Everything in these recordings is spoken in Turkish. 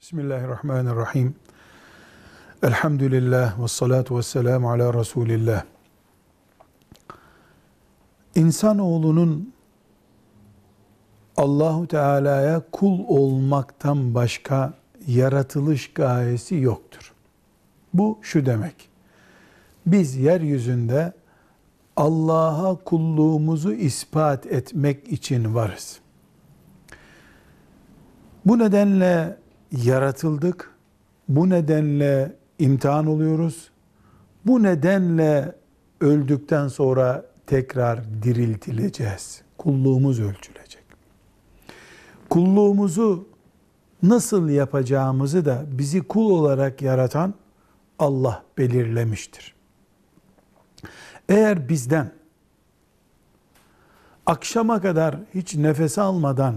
Bismillahirrahmanirrahim. Elhamdülillah ve salatu ve selamu ala Resulillah. İnsanoğlunun Allahu Teala'ya kul olmaktan başka yaratılış gayesi yoktur. Bu şu demek. Biz yeryüzünde Allah'a kulluğumuzu ispat etmek için varız. Bu nedenle yaratıldık. Bu nedenle imtihan oluyoruz. Bu nedenle öldükten sonra tekrar diriltileceğiz. Kulluğumuz ölçülecek. Kulluğumuzu nasıl yapacağımızı da bizi kul olarak yaratan Allah belirlemiştir. Eğer bizden akşama kadar hiç nefes almadan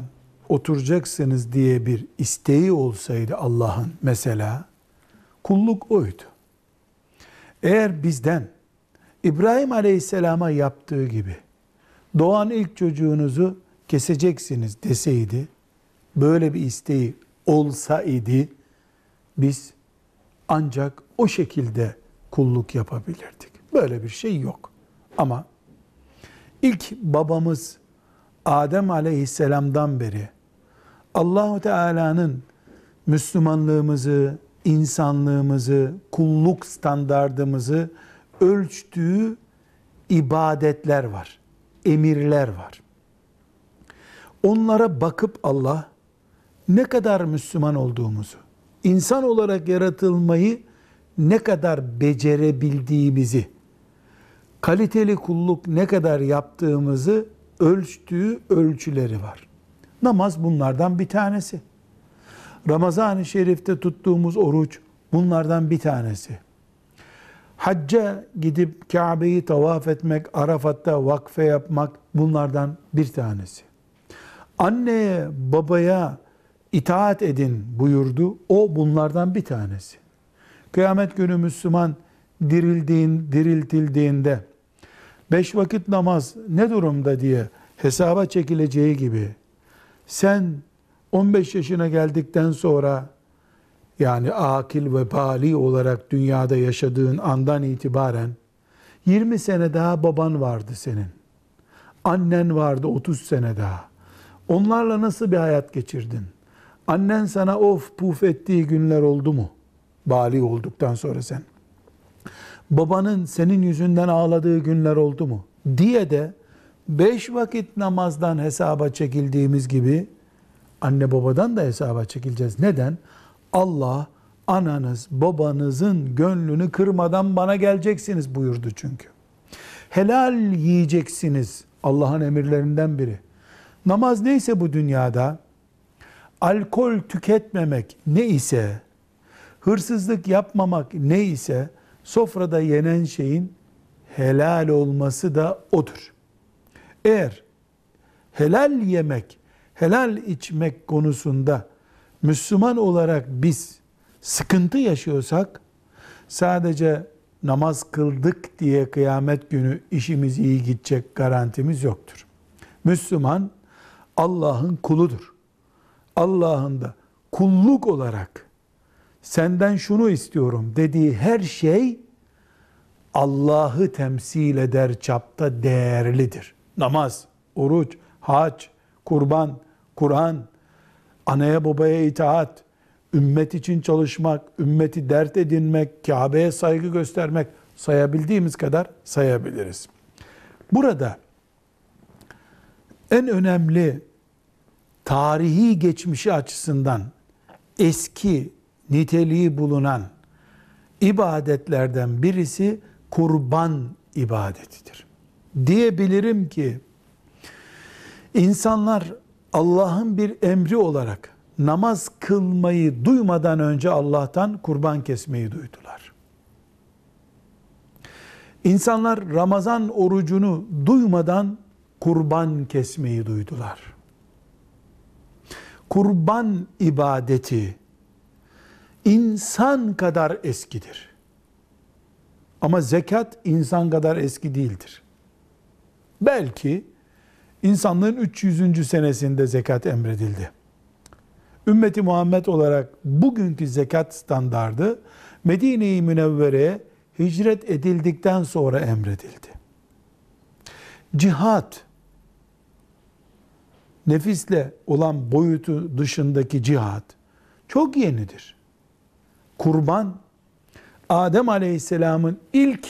oturacaksınız diye bir isteği olsaydı Allah'ın mesela kulluk oydu. Eğer bizden İbrahim Aleyhisselam'a yaptığı gibi doğan ilk çocuğunuzu keseceksiniz deseydi böyle bir isteği olsaydı biz ancak o şekilde kulluk yapabilirdik. Böyle bir şey yok. Ama ilk babamız Adem Aleyhisselam'dan beri Allahu Teala'nın Müslümanlığımızı, insanlığımızı, kulluk standardımızı ölçtüğü ibadetler var, emirler var. Onlara bakıp Allah ne kadar Müslüman olduğumuzu, insan olarak yaratılmayı ne kadar becerebildiğimizi, kaliteli kulluk ne kadar yaptığımızı ölçtüğü ölçüleri var. Namaz bunlardan bir tanesi. Ramazan-ı Şerif'te tuttuğumuz oruç bunlardan bir tanesi. Hacca gidip Kabe'yi tavaf etmek, Arafat'ta vakfe yapmak bunlardan bir tanesi. Anneye, babaya itaat edin buyurdu. O bunlardan bir tanesi. Kıyamet günü Müslüman dirildiğin, diriltildiğinde beş vakit namaz ne durumda diye hesaba çekileceği gibi sen 15 yaşına geldikten sonra yani akil ve bali olarak dünyada yaşadığın andan itibaren 20 sene daha baban vardı senin. Annen vardı 30 sene daha. Onlarla nasıl bir hayat geçirdin? Annen sana of puf ettiği günler oldu mu? Bali olduktan sonra sen. Babanın senin yüzünden ağladığı günler oldu mu? Diye de beş vakit namazdan hesaba çekildiğimiz gibi anne babadan da hesaba çekileceğiz. Neden? Allah ananız babanızın gönlünü kırmadan bana geleceksiniz buyurdu çünkü. Helal yiyeceksiniz Allah'ın emirlerinden biri. Namaz neyse bu dünyada alkol tüketmemek ne ise hırsızlık yapmamak ne ise sofrada yenen şeyin helal olması da odur. Eğer helal yemek, helal içmek konusunda Müslüman olarak biz sıkıntı yaşıyorsak sadece namaz kıldık diye kıyamet günü işimiz iyi gidecek garantimiz yoktur. Müslüman Allah'ın kuludur. Allah'ın da kulluk olarak senden şunu istiyorum dediği her şey Allah'ı temsil eder çapta değerlidir. Namaz, oruç, hac, kurban, Kur'an, anaya babaya itaat, ümmet için çalışmak, ümmeti dert edinmek, Kabe'ye saygı göstermek sayabildiğimiz kadar sayabiliriz. Burada en önemli tarihi geçmişi açısından eski niteliği bulunan ibadetlerden birisi kurban ibadetidir. Diyebilirim ki insanlar Allah'ın bir emri olarak namaz kılmayı duymadan önce Allah'tan kurban kesmeyi duydular. İnsanlar Ramazan orucunu duymadan kurban kesmeyi duydular. Kurban ibadeti insan kadar eskidir. Ama zekat insan kadar eski değildir. Belki insanlığın 300. senesinde zekat emredildi. Ümmeti Muhammed olarak bugünkü zekat standardı Medine-i Münevvere'ye hicret edildikten sonra emredildi. Cihat, nefisle olan boyutu dışındaki cihat çok yenidir. Kurban, Adem Aleyhisselam'ın ilk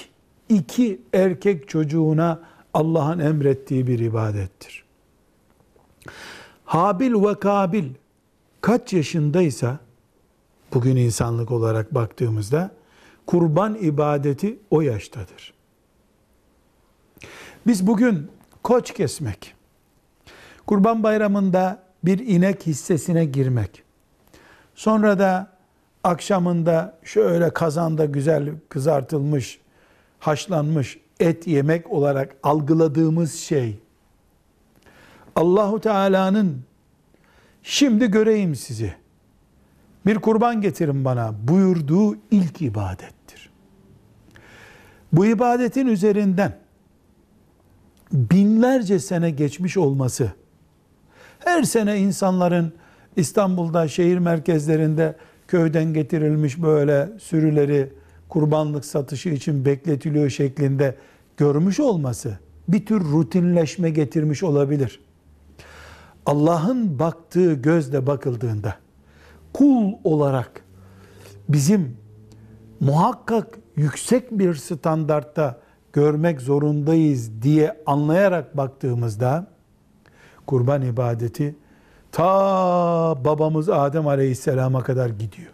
iki erkek çocuğuna Allah'ın emrettiği bir ibadettir. Habil ve Kabil kaç yaşındaysa bugün insanlık olarak baktığımızda kurban ibadeti o yaştadır. Biz bugün koç kesmek, kurban bayramında bir inek hissesine girmek, sonra da akşamında şöyle kazanda güzel kızartılmış, haşlanmış et yemek olarak algıladığımız şey, Allahu Teala'nın şimdi göreyim sizi, bir kurban getirin bana buyurduğu ilk ibadettir. Bu ibadetin üzerinden binlerce sene geçmiş olması, her sene insanların İstanbul'da şehir merkezlerinde köyden getirilmiş böyle sürüleri kurbanlık satışı için bekletiliyor şeklinde görmüş olması bir tür rutinleşme getirmiş olabilir. Allah'ın baktığı gözle bakıldığında kul olarak bizim muhakkak yüksek bir standartta görmek zorundayız diye anlayarak baktığımızda kurban ibadeti ta babamız Adem Aleyhisselam'a kadar gidiyor.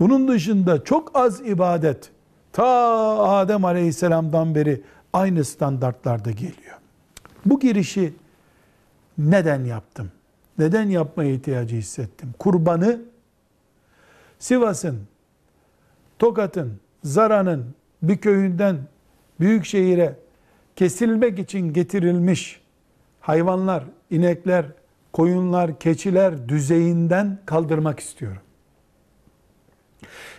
Bunun dışında çok az ibadet ta Adem Aleyhisselam'dan beri aynı standartlarda geliyor. Bu girişi neden yaptım? Neden yapmaya ihtiyacı hissettim? Kurbanı Sivas'ın, Tokat'ın, Zara'nın bir köyünden büyük şehire kesilmek için getirilmiş hayvanlar, inekler, koyunlar, keçiler düzeyinden kaldırmak istiyorum.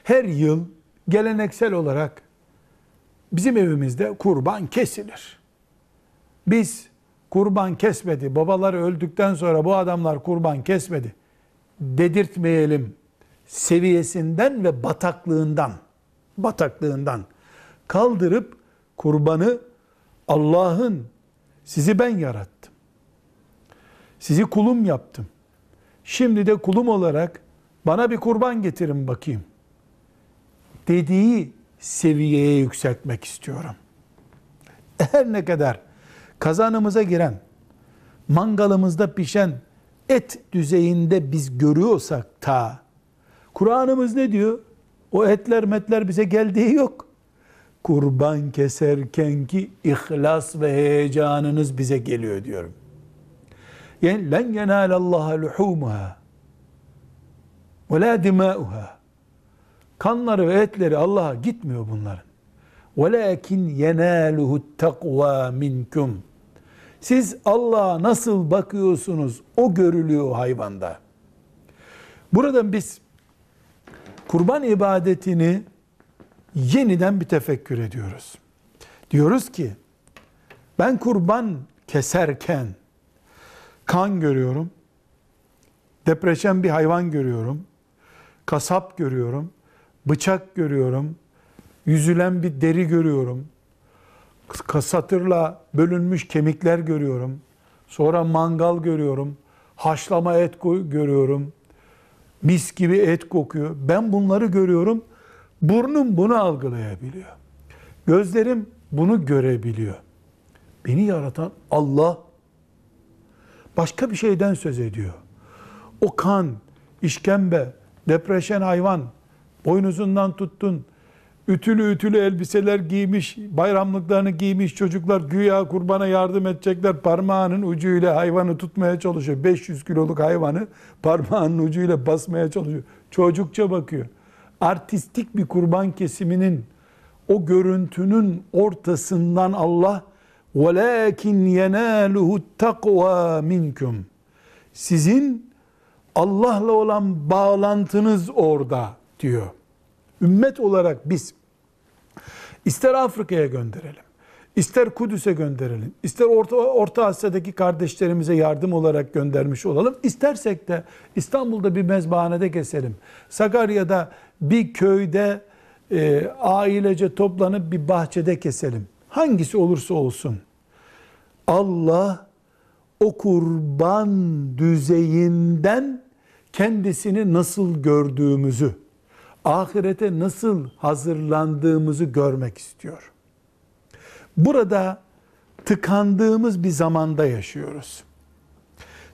Her yıl geleneksel olarak bizim evimizde kurban kesilir. Biz kurban kesmedi, babaları öldükten sonra bu adamlar kurban kesmedi dedirtmeyelim seviyesinden ve bataklığından bataklığından kaldırıp kurbanı Allah'ın sizi ben yarattım. Sizi kulum yaptım. Şimdi de kulum olarak bana bir kurban getirin bakayım. Dediği seviyeye yükseltmek istiyorum. Her ne kadar kazanımıza giren, mangalımızda pişen et düzeyinde biz görüyorsak ta, Kur'an'ımız ne diyor? O etler metler bize geldiği yok. Kurban keserken ki ihlas ve heyecanınız bize geliyor diyorum. Yani len yenalallaha luhumuha ve la dimauha. Kanları ve etleri Allah'a gitmiyor bunların. وَلَاكِنْ يَنَالُهُ التَّقْوَى مِنْكُمْ Siz Allah'a nasıl bakıyorsunuz? O görülüyor hayvanda. Buradan biz kurban ibadetini yeniden bir tefekkür ediyoruz. Diyoruz ki ben kurban keserken kan görüyorum, depreşen bir hayvan görüyorum, kasap görüyorum, bıçak görüyorum, yüzülen bir deri görüyorum, satırla bölünmüş kemikler görüyorum, sonra mangal görüyorum, haşlama et görüyorum, mis gibi et kokuyor. Ben bunları görüyorum, burnum bunu algılayabiliyor. Gözlerim bunu görebiliyor. Beni yaratan Allah başka bir şeyden söz ediyor. O kan, işkembe, depreşen hayvan, boynuzundan tuttun, ütülü ütülü elbiseler giymiş, bayramlıklarını giymiş çocuklar güya kurbana yardım edecekler. Parmağının ucuyla hayvanı tutmaya çalışıyor. 500 kiloluk hayvanı parmağının ucuyla basmaya çalışıyor. Çocukça bakıyor. Artistik bir kurban kesiminin o görüntünün ortasından Allah وَلَاكِنْ يَنَالُهُ التَّقْوَى مِنْكُمْ Sizin Allah'la olan bağlantınız orada Diyor. Ümmet olarak biz ister Afrika'ya gönderelim, İster Kudüs'e gönderelim, ister Orta, Orta Asya'daki kardeşlerimize yardım olarak göndermiş olalım. İstersek de İstanbul'da bir mezbahanede keselim. Sakarya'da bir köyde e, ailece toplanıp bir bahçede keselim. Hangisi olursa olsun. Allah o kurban düzeyinden kendisini nasıl gördüğümüzü, ahirete nasıl hazırlandığımızı görmek istiyor. Burada tıkandığımız bir zamanda yaşıyoruz.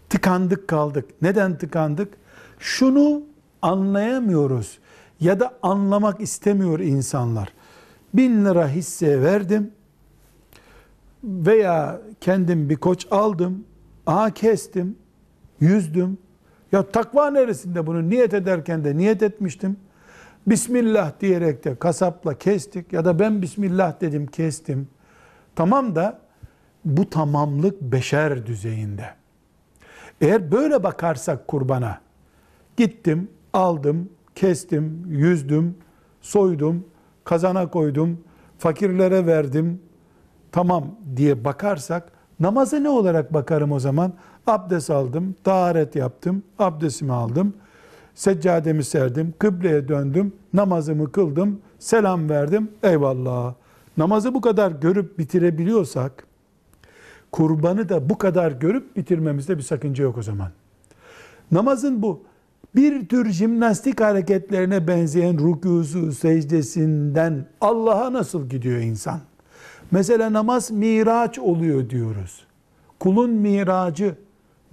Tıkandık kaldık. Neden tıkandık? Şunu anlayamıyoruz ya da anlamak istemiyor insanlar. Bin lira hisse verdim veya kendim bir koç aldım, aha kestim, yüzdüm. Ya takva neresinde bunu niyet ederken de niyet etmiştim. Bismillah diyerek de kasapla kestik ya da ben Bismillah dedim kestim. Tamam da bu tamamlık beşer düzeyinde. Eğer böyle bakarsak kurbana, gittim, aldım, kestim, yüzdüm, soydum, kazana koydum, fakirlere verdim, tamam diye bakarsak, namaza ne olarak bakarım o zaman? Abdest aldım, taharet yaptım, abdestimi aldım, seccademi serdim, kıbleye döndüm, namazımı kıldım, selam verdim, eyvallah. Namazı bu kadar görüp bitirebiliyorsak, kurbanı da bu kadar görüp bitirmemizde bir sakınca yok o zaman. Namazın bu bir tür jimnastik hareketlerine benzeyen rükûsu, secdesinden Allah'a nasıl gidiyor insan? Mesela namaz miraç oluyor diyoruz. Kulun miracı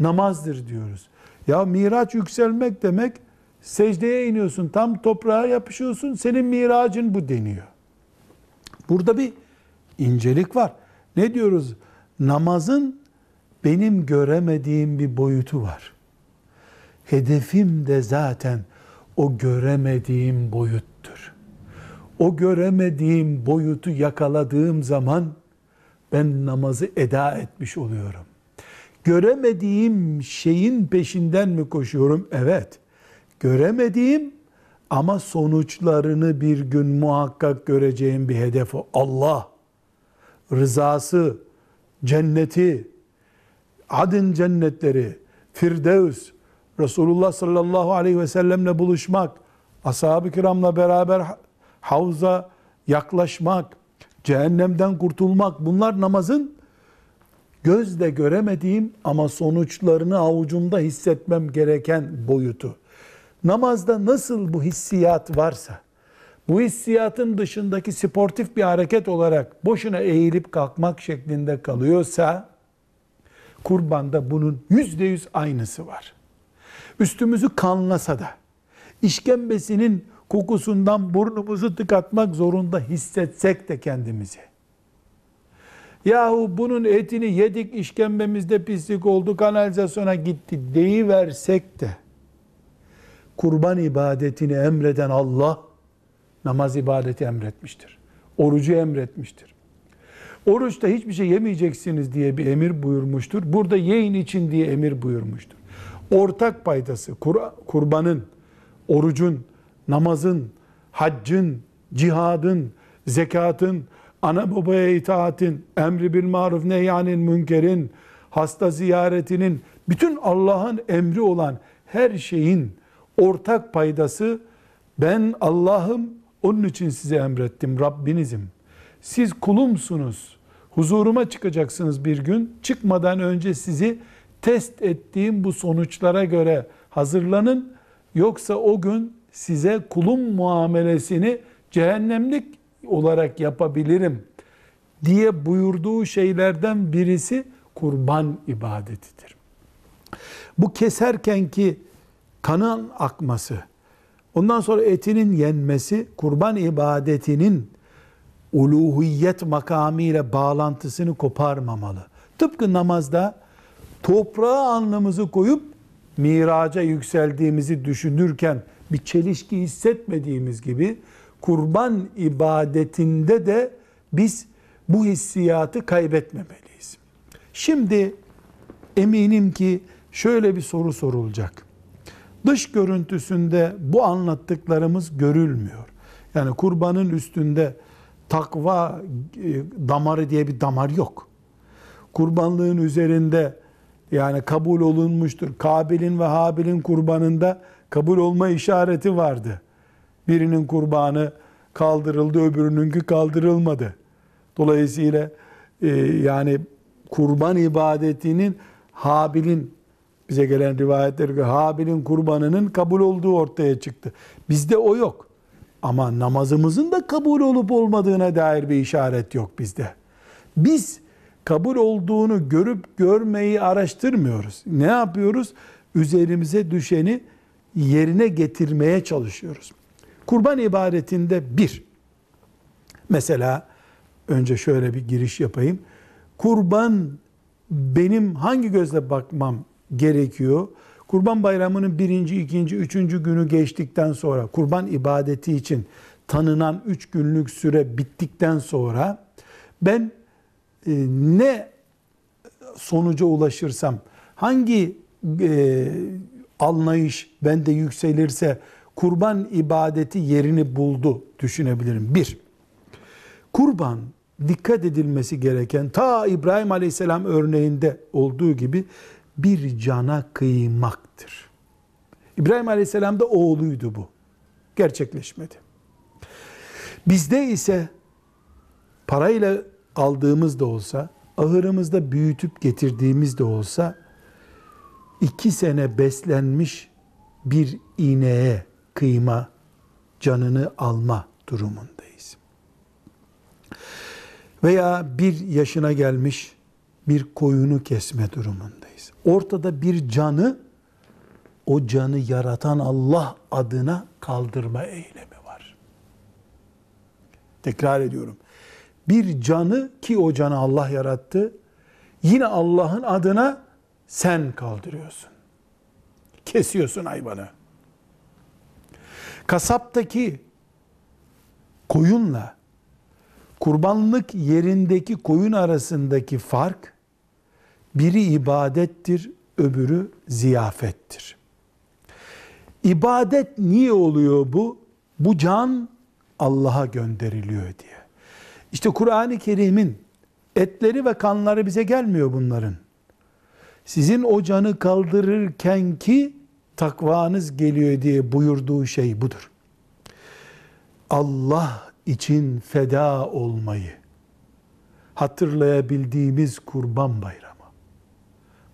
namazdır diyoruz. Ya miraç yükselmek demek secdeye iniyorsun, tam toprağa yapışıyorsun, senin miracın bu deniyor. Burada bir incelik var. Ne diyoruz? Namazın benim göremediğim bir boyutu var. Hedefim de zaten o göremediğim boyuttur. O göremediğim boyutu yakaladığım zaman ben namazı eda etmiş oluyorum. Göremediğim şeyin peşinden mi koşuyorum? Evet. Göremediğim ama sonuçlarını bir gün muhakkak göreceğim bir hedef o. Allah, rızası, cenneti, adın cennetleri, firdevs, Resulullah sallallahu aleyhi ve sellemle buluşmak, ashab-ı kiramla beraber havza yaklaşmak, cehennemden kurtulmak bunlar namazın gözle göremediğim ama sonuçlarını avucumda hissetmem gereken boyutu. Namazda nasıl bu hissiyat varsa, bu hissiyatın dışındaki sportif bir hareket olarak boşuna eğilip kalkmak şeklinde kalıyorsa, kurbanda bunun yüzde yüz aynısı var. Üstümüzü kanlasa da, işkembesinin kokusundan burnumuzu tıkatmak zorunda hissetsek de kendimizi. Yahu bunun etini yedik işkembemizde pislik oldu kanalizasyona gitti deyiversek de kurban ibadetini emreden Allah namaz ibadeti emretmiştir. Orucu emretmiştir. Oruçta hiçbir şey yemeyeceksiniz diye bir emir buyurmuştur. Burada yiyin için diye emir buyurmuştur. Ortak paydası kur, kurbanın, orucun, namazın, haccın, cihadın, zekatın, ana babaya itaatin, emri bil maruf nehyanil münkerin, hasta ziyaretinin, bütün Allah'ın emri olan her şeyin ortak paydası ben Allah'ım onun için size emrettim Rabbinizim. Siz kulumsunuz. Huzuruma çıkacaksınız bir gün. Çıkmadan önce sizi test ettiğim bu sonuçlara göre hazırlanın. Yoksa o gün size kulum muamelesini cehennemlik olarak yapabilirim diye buyurduğu şeylerden birisi kurban ibadetidir. Bu keserken ki kanın akması, ondan sonra etinin yenmesi kurban ibadetinin uluhiyet makamı ile bağlantısını koparmamalı. Tıpkı namazda toprağa alnımızı koyup miraca yükseldiğimizi düşünürken bir çelişki hissetmediğimiz gibi kurban ibadetinde de biz bu hissiyatı kaybetmemeliyiz. Şimdi eminim ki şöyle bir soru sorulacak. Dış görüntüsünde bu anlattıklarımız görülmüyor. Yani kurbanın üstünde takva e, damarı diye bir damar yok. Kurbanlığın üzerinde yani kabul olunmuştur. Kabil'in ve Habil'in kurbanında kabul olma işareti vardı. Birinin kurbanı kaldırıldı, öbürününki kaldırılmadı. Dolayısıyla e, yani kurban ibadetinin Habil'in bize gelen rivayetler göre Habil'in kurbanının kabul olduğu ortaya çıktı. Bizde o yok. Ama namazımızın da kabul olup olmadığına dair bir işaret yok bizde. Biz kabul olduğunu görüp görmeyi araştırmıyoruz. Ne yapıyoruz? Üzerimize düşeni yerine getirmeye çalışıyoruz. Kurban ibadetinde bir, mesela önce şöyle bir giriş yapayım. Kurban benim hangi gözle bakmam gerekiyor? Kurban bayramının birinci, ikinci, üçüncü günü geçtikten sonra, kurban ibadeti için tanınan üç günlük süre bittikten sonra, ben e, ne sonuca ulaşırsam, hangi e, anlayış bende yükselirse, kurban ibadeti yerini buldu düşünebilirim. Bir, kurban dikkat edilmesi gereken ta İbrahim Aleyhisselam örneğinde olduğu gibi bir cana kıymaktır. İbrahim Aleyhisselam da oğluydu bu. Gerçekleşmedi. Bizde ise parayla aldığımız da olsa, ahırımızda büyütüp getirdiğimiz de olsa, iki sene beslenmiş bir ineğe kıyma, canını alma durumundayız. Veya bir yaşına gelmiş bir koyunu kesme durumundayız. Ortada bir canı, o canı yaratan Allah adına kaldırma eylemi var. Tekrar ediyorum. Bir canı ki o canı Allah yarattı, yine Allah'ın adına sen kaldırıyorsun. Kesiyorsun hayvanı. Kasaptaki koyunla kurbanlık yerindeki koyun arasındaki fark biri ibadettir, öbürü ziyafettir. İbadet niye oluyor bu? Bu can Allah'a gönderiliyor diye. İşte Kur'an-ı Kerim'in etleri ve kanları bize gelmiyor bunların. Sizin o canı kaldırırken ki takvanız geliyor diye buyurduğu şey budur. Allah için feda olmayı hatırlayabildiğimiz kurban bayramı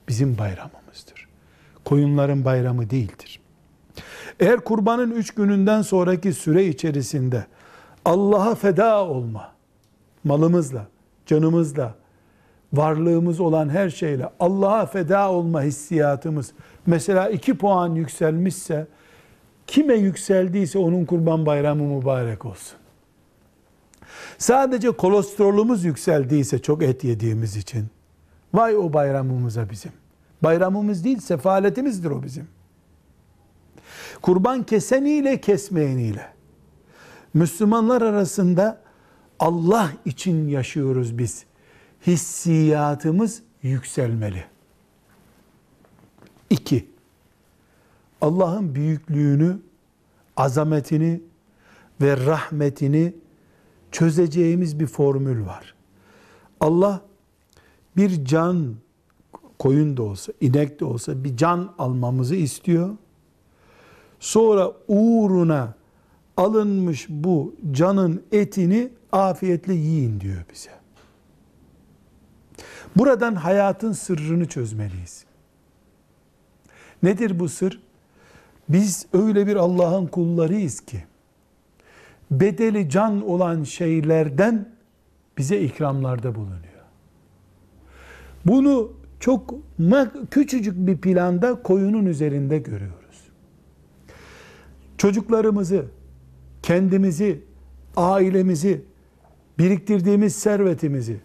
bizim bayramımızdır. Koyunların bayramı değildir. Eğer kurbanın üç gününden sonraki süre içerisinde Allah'a feda olma, malımızla, canımızla, varlığımız olan her şeyle Allah'a feda olma hissiyatımız mesela iki puan yükselmişse kime yükseldiyse onun kurban bayramı mübarek olsun. Sadece kolesterolümüz yükseldiyse çok et yediğimiz için vay o bayramımıza bizim. Bayramımız değil sefaletimizdir o bizim. Kurban keseniyle kesmeyeniyle Müslümanlar arasında Allah için yaşıyoruz biz. Hissiyatımız yükselmeli. İki, Allah'ın büyüklüğünü, azametini ve rahmetini çözeceğimiz bir formül var. Allah bir can, koyun da olsa, inek de olsa bir can almamızı istiyor. Sonra uğruna alınmış bu canın etini afiyetle yiyin diyor bize. Buradan hayatın sırrını çözmeliyiz. Nedir bu sır? Biz öyle bir Allah'ın kullarıyız ki bedeli can olan şeylerden bize ikramlarda bulunuyor. Bunu çok küçücük bir planda koyunun üzerinde görüyoruz. Çocuklarımızı, kendimizi, ailemizi, biriktirdiğimiz servetimizi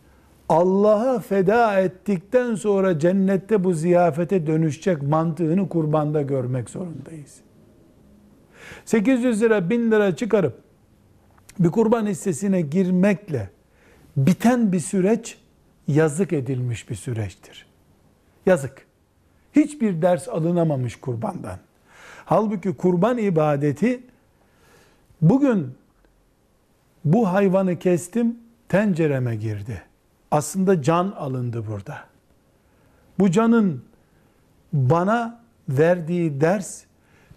Allah'a feda ettikten sonra cennette bu ziyafete dönüşecek mantığını kurbanda görmek zorundayız. 800 lira 1000 lira çıkarıp bir kurban hissesine girmekle biten bir süreç yazık edilmiş bir süreçtir. Yazık. Hiçbir ders alınamamış kurbandan. Halbuki kurban ibadeti bugün Bu hayvanı kestim, tencereme girdi. Aslında can alındı burada. Bu canın bana verdiği ders,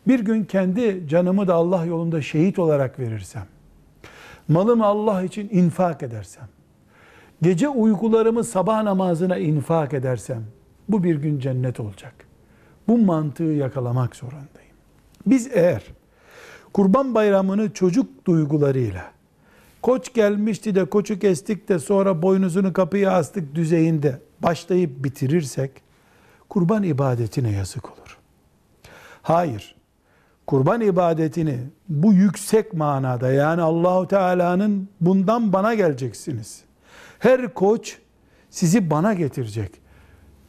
bir gün kendi canımı da Allah yolunda şehit olarak verirsem, malımı Allah için infak edersem, gece uykularımı sabah namazına infak edersem, bu bir gün cennet olacak. Bu mantığı yakalamak zorundayım. Biz eğer Kurban Bayramı'nı çocuk duygularıyla, koç gelmişti de koçu kestik de sonra boynuzunu kapıya astık düzeyinde başlayıp bitirirsek, kurban ibadetine yazık olur. Hayır, kurban ibadetini bu yüksek manada yani Allahu Teala'nın bundan bana geleceksiniz. Her koç sizi bana getirecek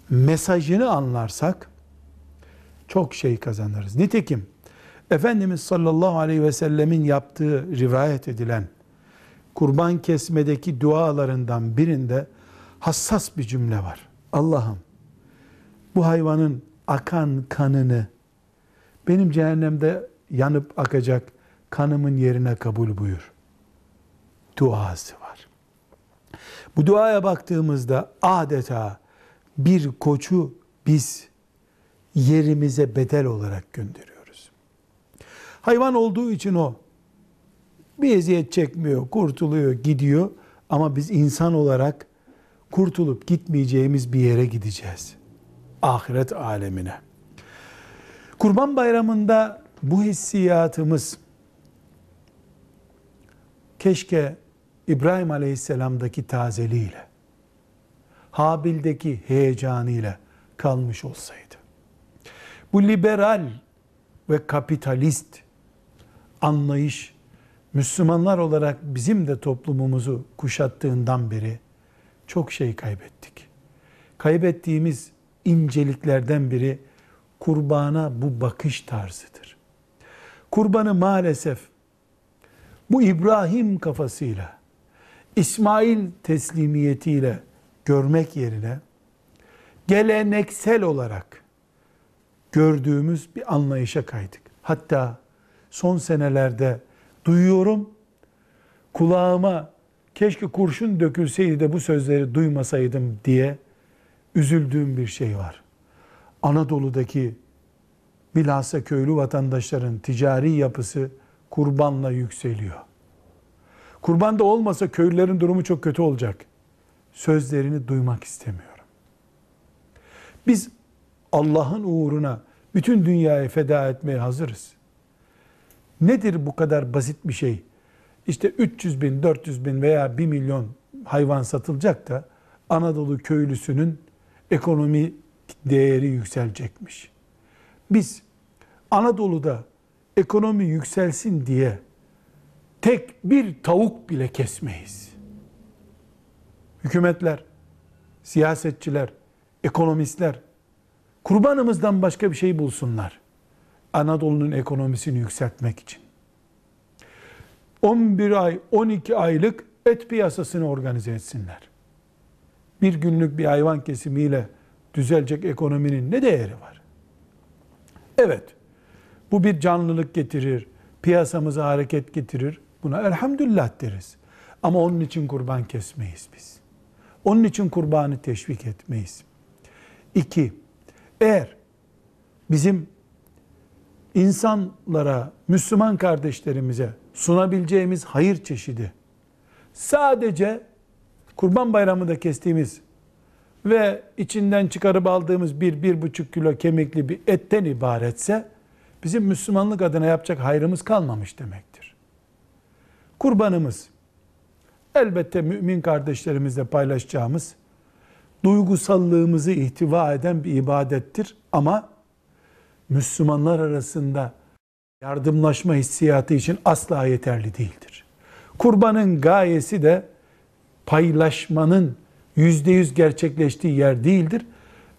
mesajını anlarsak çok şey kazanırız. Nitekim Efendimiz sallallahu aleyhi ve sellemin yaptığı rivayet edilen kurban kesmedeki dualarından birinde hassas bir cümle var. Allah'ım bu hayvanın akan kanını benim cehennemde yanıp akacak kanımın yerine kabul buyur. Duası var. Bu duaya baktığımızda adeta bir koçu biz yerimize bedel olarak gönderiyoruz. Hayvan olduğu için o bir eziyet çekmiyor, kurtuluyor, gidiyor ama biz insan olarak kurtulup gitmeyeceğimiz bir yere gideceğiz. Ahiret alemine. Kurban Bayramı'nda bu hissiyatımız keşke İbrahim Aleyhisselam'daki tazeliğiyle, Habil'deki heyecanıyla kalmış olsaydı. Bu liberal ve kapitalist anlayış Müslümanlar olarak bizim de toplumumuzu kuşattığından beri çok şey kaybettik. Kaybettiğimiz inceliklerden biri kurbana bu bakış tarzıdır. Kurbanı maalesef bu İbrahim kafasıyla, İsmail teslimiyetiyle görmek yerine geleneksel olarak gördüğümüz bir anlayışa kaydık. Hatta son senelerde duyuyorum kulağıma keşke kurşun dökülseydi de bu sözleri duymasaydım diye üzüldüğüm bir şey var. Anadolu'daki bilhassa köylü vatandaşların ticari yapısı kurbanla yükseliyor. Kurban da olmasa köylülerin durumu çok kötü olacak. Sözlerini duymak istemiyorum. Biz Allah'ın uğruna bütün dünyayı feda etmeye hazırız. Nedir bu kadar basit bir şey? İşte 300 bin, 400 bin veya 1 milyon hayvan satılacak da Anadolu köylüsünün ekonomi değeri yükselecekmiş. Biz Anadolu'da ekonomi yükselsin diye tek bir tavuk bile kesmeyiz. Hükümetler, siyasetçiler, ekonomistler kurbanımızdan başka bir şey bulsunlar. Anadolu'nun ekonomisini yükseltmek için. 11 ay, 12 aylık et piyasasını organize etsinler. Bir günlük bir hayvan kesimiyle düzelecek ekonominin ne değeri var? Evet, bu bir canlılık getirir, piyasamıza hareket getirir. Buna elhamdülillah deriz. Ama onun için kurban kesmeyiz biz. Onun için kurbanı teşvik etmeyiz. İki, eğer bizim insanlara, Müslüman kardeşlerimize sunabileceğimiz hayır çeşidi sadece Kurban Bayramı'nda kestiğimiz ve içinden çıkarıp aldığımız bir, bir buçuk kilo kemikli bir etten ibaretse bizim Müslümanlık adına yapacak hayrımız kalmamış demektir. Kurbanımız elbette mümin kardeşlerimizle paylaşacağımız duygusallığımızı ihtiva eden bir ibadettir ama Müslümanlar arasında yardımlaşma hissiyatı için asla yeterli değildir. Kurbanın gayesi de paylaşmanın yüzde yüz gerçekleştiği yer değildir.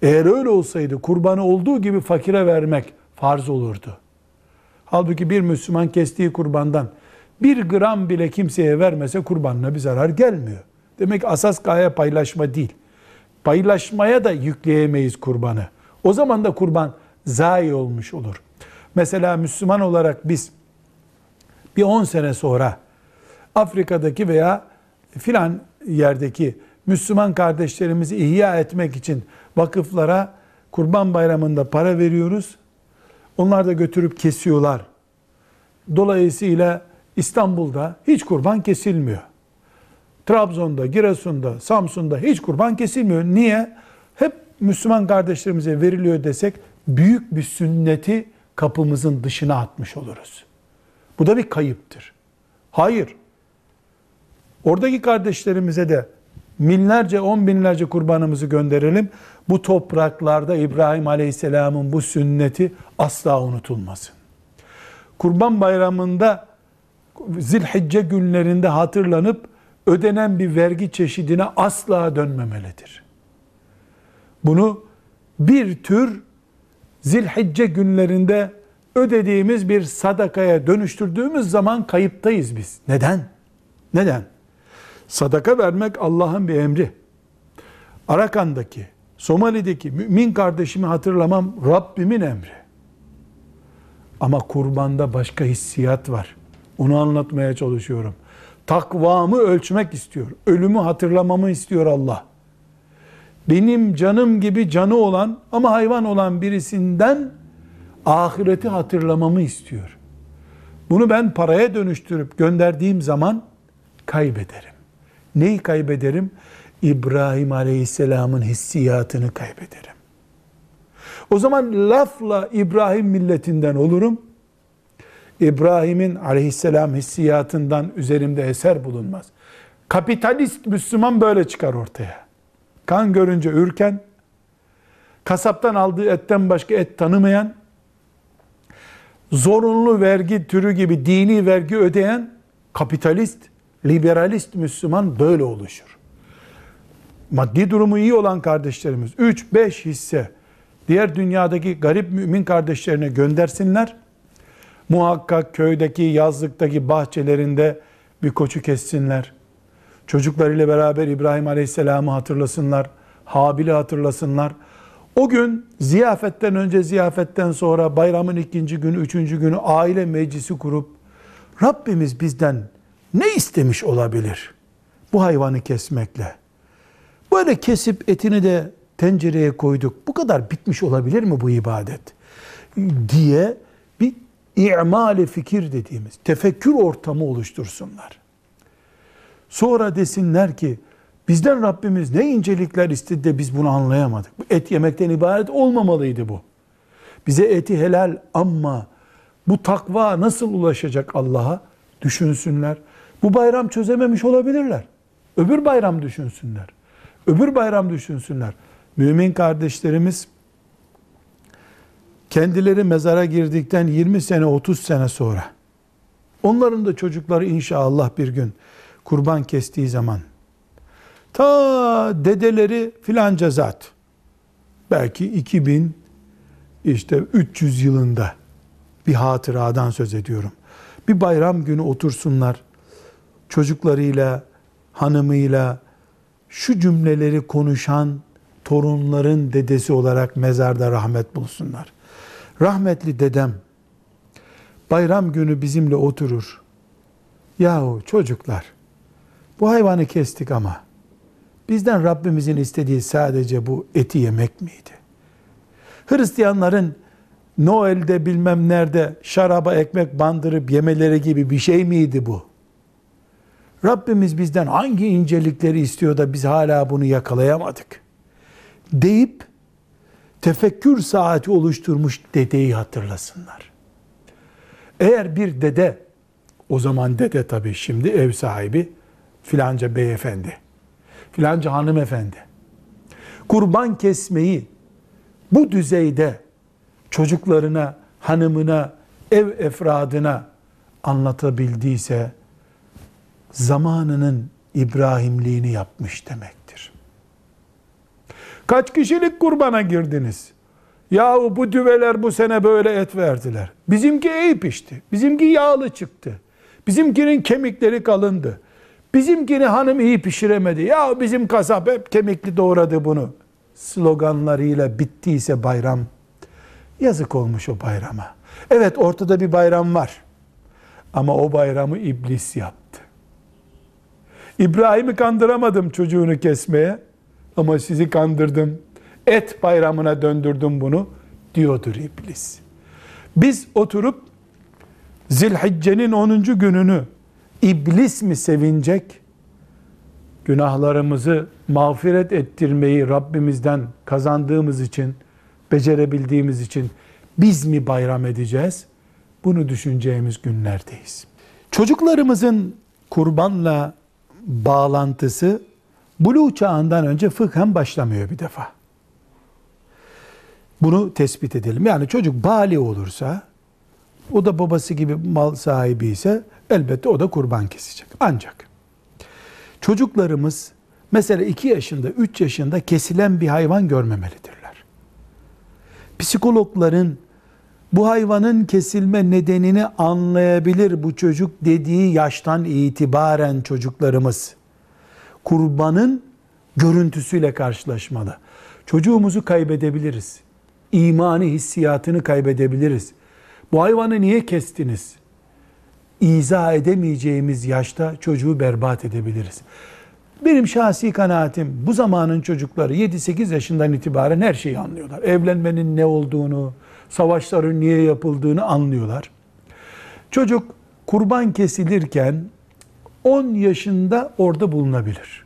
Eğer öyle olsaydı kurbanı olduğu gibi fakire vermek farz olurdu. Halbuki bir Müslüman kestiği kurbandan bir gram bile kimseye vermese kurbanına bir zarar gelmiyor. Demek asas gaye paylaşma değil. Paylaşmaya da yükleyemeyiz kurbanı. O zaman da kurban zayi olmuş olur. Mesela Müslüman olarak biz bir 10 sene sonra Afrika'daki veya filan yerdeki Müslüman kardeşlerimizi ihya etmek için vakıflara kurban bayramında para veriyoruz. Onlar da götürüp kesiyorlar. Dolayısıyla İstanbul'da hiç kurban kesilmiyor. Trabzon'da, Giresun'da, Samsun'da hiç kurban kesilmiyor. Niye? Hep Müslüman kardeşlerimize veriliyor desek büyük bir sünneti kapımızın dışına atmış oluruz. Bu da bir kayıptır. Hayır. Oradaki kardeşlerimize de binlerce, on binlerce kurbanımızı gönderelim. Bu topraklarda İbrahim Aleyhisselam'ın bu sünneti asla unutulmasın. Kurban bayramında zilhicce günlerinde hatırlanıp ödenen bir vergi çeşidine asla dönmemelidir. Bunu bir tür zilhicce günlerinde ödediğimiz bir sadakaya dönüştürdüğümüz zaman kayıptayız biz. Neden? Neden? Sadaka vermek Allah'ın bir emri. Arakan'daki, Somali'deki mümin kardeşimi hatırlamam Rabbimin emri. Ama kurbanda başka hissiyat var. Onu anlatmaya çalışıyorum. Takvamı ölçmek istiyor. Ölümü hatırlamamı istiyor Allah. Benim canım gibi canı olan ama hayvan olan birisinden ahireti hatırlamamı istiyor. Bunu ben paraya dönüştürüp gönderdiğim zaman kaybederim. Neyi kaybederim? İbrahim Aleyhisselam'ın hissiyatını kaybederim. O zaman lafla İbrahim milletinden olurum. İbrahim'in aleyhisselam hissiyatından üzerimde eser bulunmaz. Kapitalist Müslüman böyle çıkar ortaya. Kan görünce ürken, kasaptan aldığı etten başka et tanımayan, zorunlu vergi türü gibi dini vergi ödeyen kapitalist, liberalist Müslüman böyle oluşur. Maddi durumu iyi olan kardeşlerimiz 3-5 hisse diğer dünyadaki garip mümin kardeşlerine göndersinler. Muhakkak köydeki, yazlıktaki bahçelerinde bir koçu kessinler. Çocuklarıyla beraber İbrahim Aleyhisselam'ı hatırlasınlar. Habil'i hatırlasınlar. O gün ziyafetten önce, ziyafetten sonra, bayramın ikinci günü, üçüncü günü aile meclisi kurup Rabbimiz bizden ne istemiş olabilir? Bu hayvanı kesmekle. Böyle kesip etini de tencereye koyduk. Bu kadar bitmiş olabilir mi bu ibadet? Diye bir i'mali fikir dediğimiz tefekkür ortamı oluştursunlar. Sonra desinler ki bizden Rabbimiz ne incelikler istedi de biz bunu anlayamadık. Et yemekten ibaret olmamalıydı bu. Bize eti helal ama bu takva nasıl ulaşacak Allah'a düşünsünler. Bu bayram çözememiş olabilirler. Öbür bayram düşünsünler. Öbür bayram düşünsünler. Mümin kardeşlerimiz kendileri mezara girdikten 20 sene 30 sene sonra onların da çocukları inşallah bir gün kurban kestiği zaman ta dedeleri filanca zat belki 2000 işte 300 yılında bir hatıradan söz ediyorum. Bir bayram günü otursunlar çocuklarıyla, hanımıyla şu cümleleri konuşan torunların dedesi olarak mezarda rahmet bulsunlar. Rahmetli dedem bayram günü bizimle oturur. Yahu çocuklar bu hayvanı kestik ama bizden Rabbimizin istediği sadece bu eti yemek miydi? Hristiyanların Noel'de bilmem nerede şaraba ekmek bandırıp yemeleri gibi bir şey miydi bu? Rabbimiz bizden hangi incelikleri istiyor da biz hala bunu yakalayamadık? Deyip tefekkür saati oluşturmuş dedeyi hatırlasınlar. Eğer bir dede, o zaman dede tabii şimdi ev sahibi, filanca beyefendi, filanca hanımefendi, kurban kesmeyi bu düzeyde çocuklarına, hanımına, ev efradına anlatabildiyse, zamanının İbrahimliğini yapmış demektir. Kaç kişilik kurbana girdiniz? Yahu bu düveler bu sene böyle et verdiler. Bizimki iyi pişti. Bizimki yağlı çıktı. Bizimkinin kemikleri kalındı. Bizimkini hanım iyi pişiremedi. Ya bizim kasap hep kemikli doğradı bunu. Sloganlarıyla bittiyse bayram. Yazık olmuş o bayrama. Evet ortada bir bayram var. Ama o bayramı iblis yaptı. İbrahim'i kandıramadım çocuğunu kesmeye ama sizi kandırdım. Et bayramına döndürdüm bunu diyordur iblis. Biz oturup Zilhicce'nin 10. gününü iblis mi sevinecek? Günahlarımızı mağfiret ettirmeyi Rabbimizden kazandığımız için, becerebildiğimiz için biz mi bayram edeceğiz? Bunu düşüneceğimiz günlerdeyiz. Çocuklarımızın kurbanla bağlantısı buluğ çağından önce fıkhen başlamıyor bir defa. Bunu tespit edelim. Yani çocuk bali olursa, o da babası gibi mal sahibi ise elbette o da kurban kesecek. Ancak çocuklarımız mesela 2 yaşında, 3 yaşında kesilen bir hayvan görmemelidirler. Psikologların bu hayvanın kesilme nedenini anlayabilir bu çocuk dediği yaştan itibaren çocuklarımız kurbanın görüntüsüyle karşılaşmalı. Çocuğumuzu kaybedebiliriz. İmani hissiyatını kaybedebiliriz. Bu hayvanı niye kestiniz? İzah edemeyeceğimiz yaşta çocuğu berbat edebiliriz. Benim şahsi kanaatim bu zamanın çocukları 7-8 yaşından itibaren her şeyi anlıyorlar. Evlenmenin ne olduğunu, savaşların niye yapıldığını anlıyorlar. Çocuk kurban kesilirken 10 yaşında orada bulunabilir.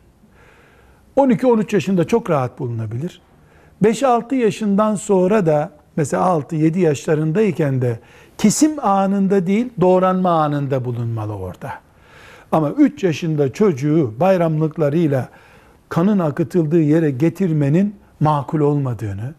12-13 yaşında çok rahat bulunabilir. 5-6 yaşından sonra da mesela 6-7 yaşlarındayken de kesim anında değil doğranma anında bulunmalı orada. Ama 3 yaşında çocuğu bayramlıklarıyla kanın akıtıldığı yere getirmenin makul olmadığını,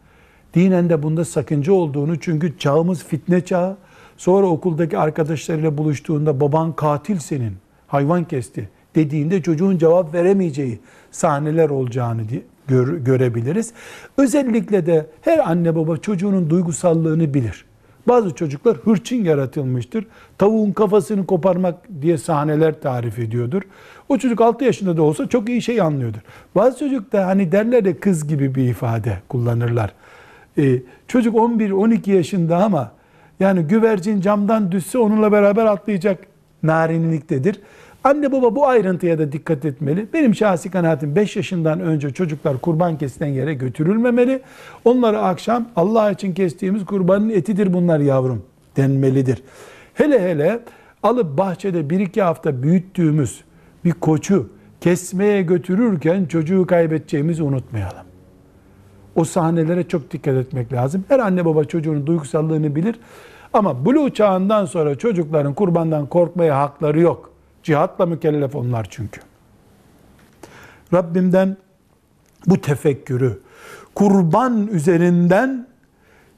dinen de bunda sakınca olduğunu çünkü çağımız fitne çağı. Sonra okuldaki arkadaşlarıyla buluştuğunda baban katil senin, hayvan kesti dediğinde çocuğun cevap veremeyeceği sahneler olacağını gör, görebiliriz. Özellikle de her anne baba çocuğunun duygusallığını bilir. Bazı çocuklar hırçın yaratılmıştır. Tavuğun kafasını koparmak diye sahneler tarif ediyordur. O çocuk 6 yaşında da olsa çok iyi şey anlıyordur. Bazı çocuk da hani derler de kız gibi bir ifade kullanırlar. Ee, çocuk 11-12 yaşında ama yani güvercin camdan düşse onunla beraber atlayacak narinliktedir. Anne baba bu ayrıntıya da dikkat etmeli. Benim şahsi kanaatim 5 yaşından önce çocuklar kurban kesilen yere götürülmemeli. Onları akşam Allah için kestiğimiz kurbanın etidir bunlar yavrum denmelidir. Hele hele alıp bahçede 1-2 hafta büyüttüğümüz bir koçu kesmeye götürürken çocuğu kaybedeceğimizi unutmayalım. O sahnelere çok dikkat etmek lazım. Her anne baba çocuğunun duygusallığını bilir. Ama buluğ çağından sonra çocukların kurbandan korkmaya hakları yok. Cihatla mükellef onlar çünkü. Rabbimden bu tefekkürü, kurban üzerinden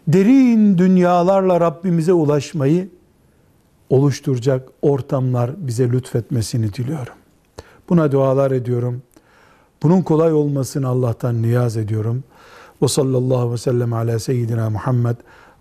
derin dünyalarla Rabbimize ulaşmayı oluşturacak ortamlar bize lütfetmesini diliyorum. Buna dualar ediyorum. Bunun kolay olmasını Allah'tan niyaz ediyorum. Ve sallallahu ve sellem ala seyyidina Muhammed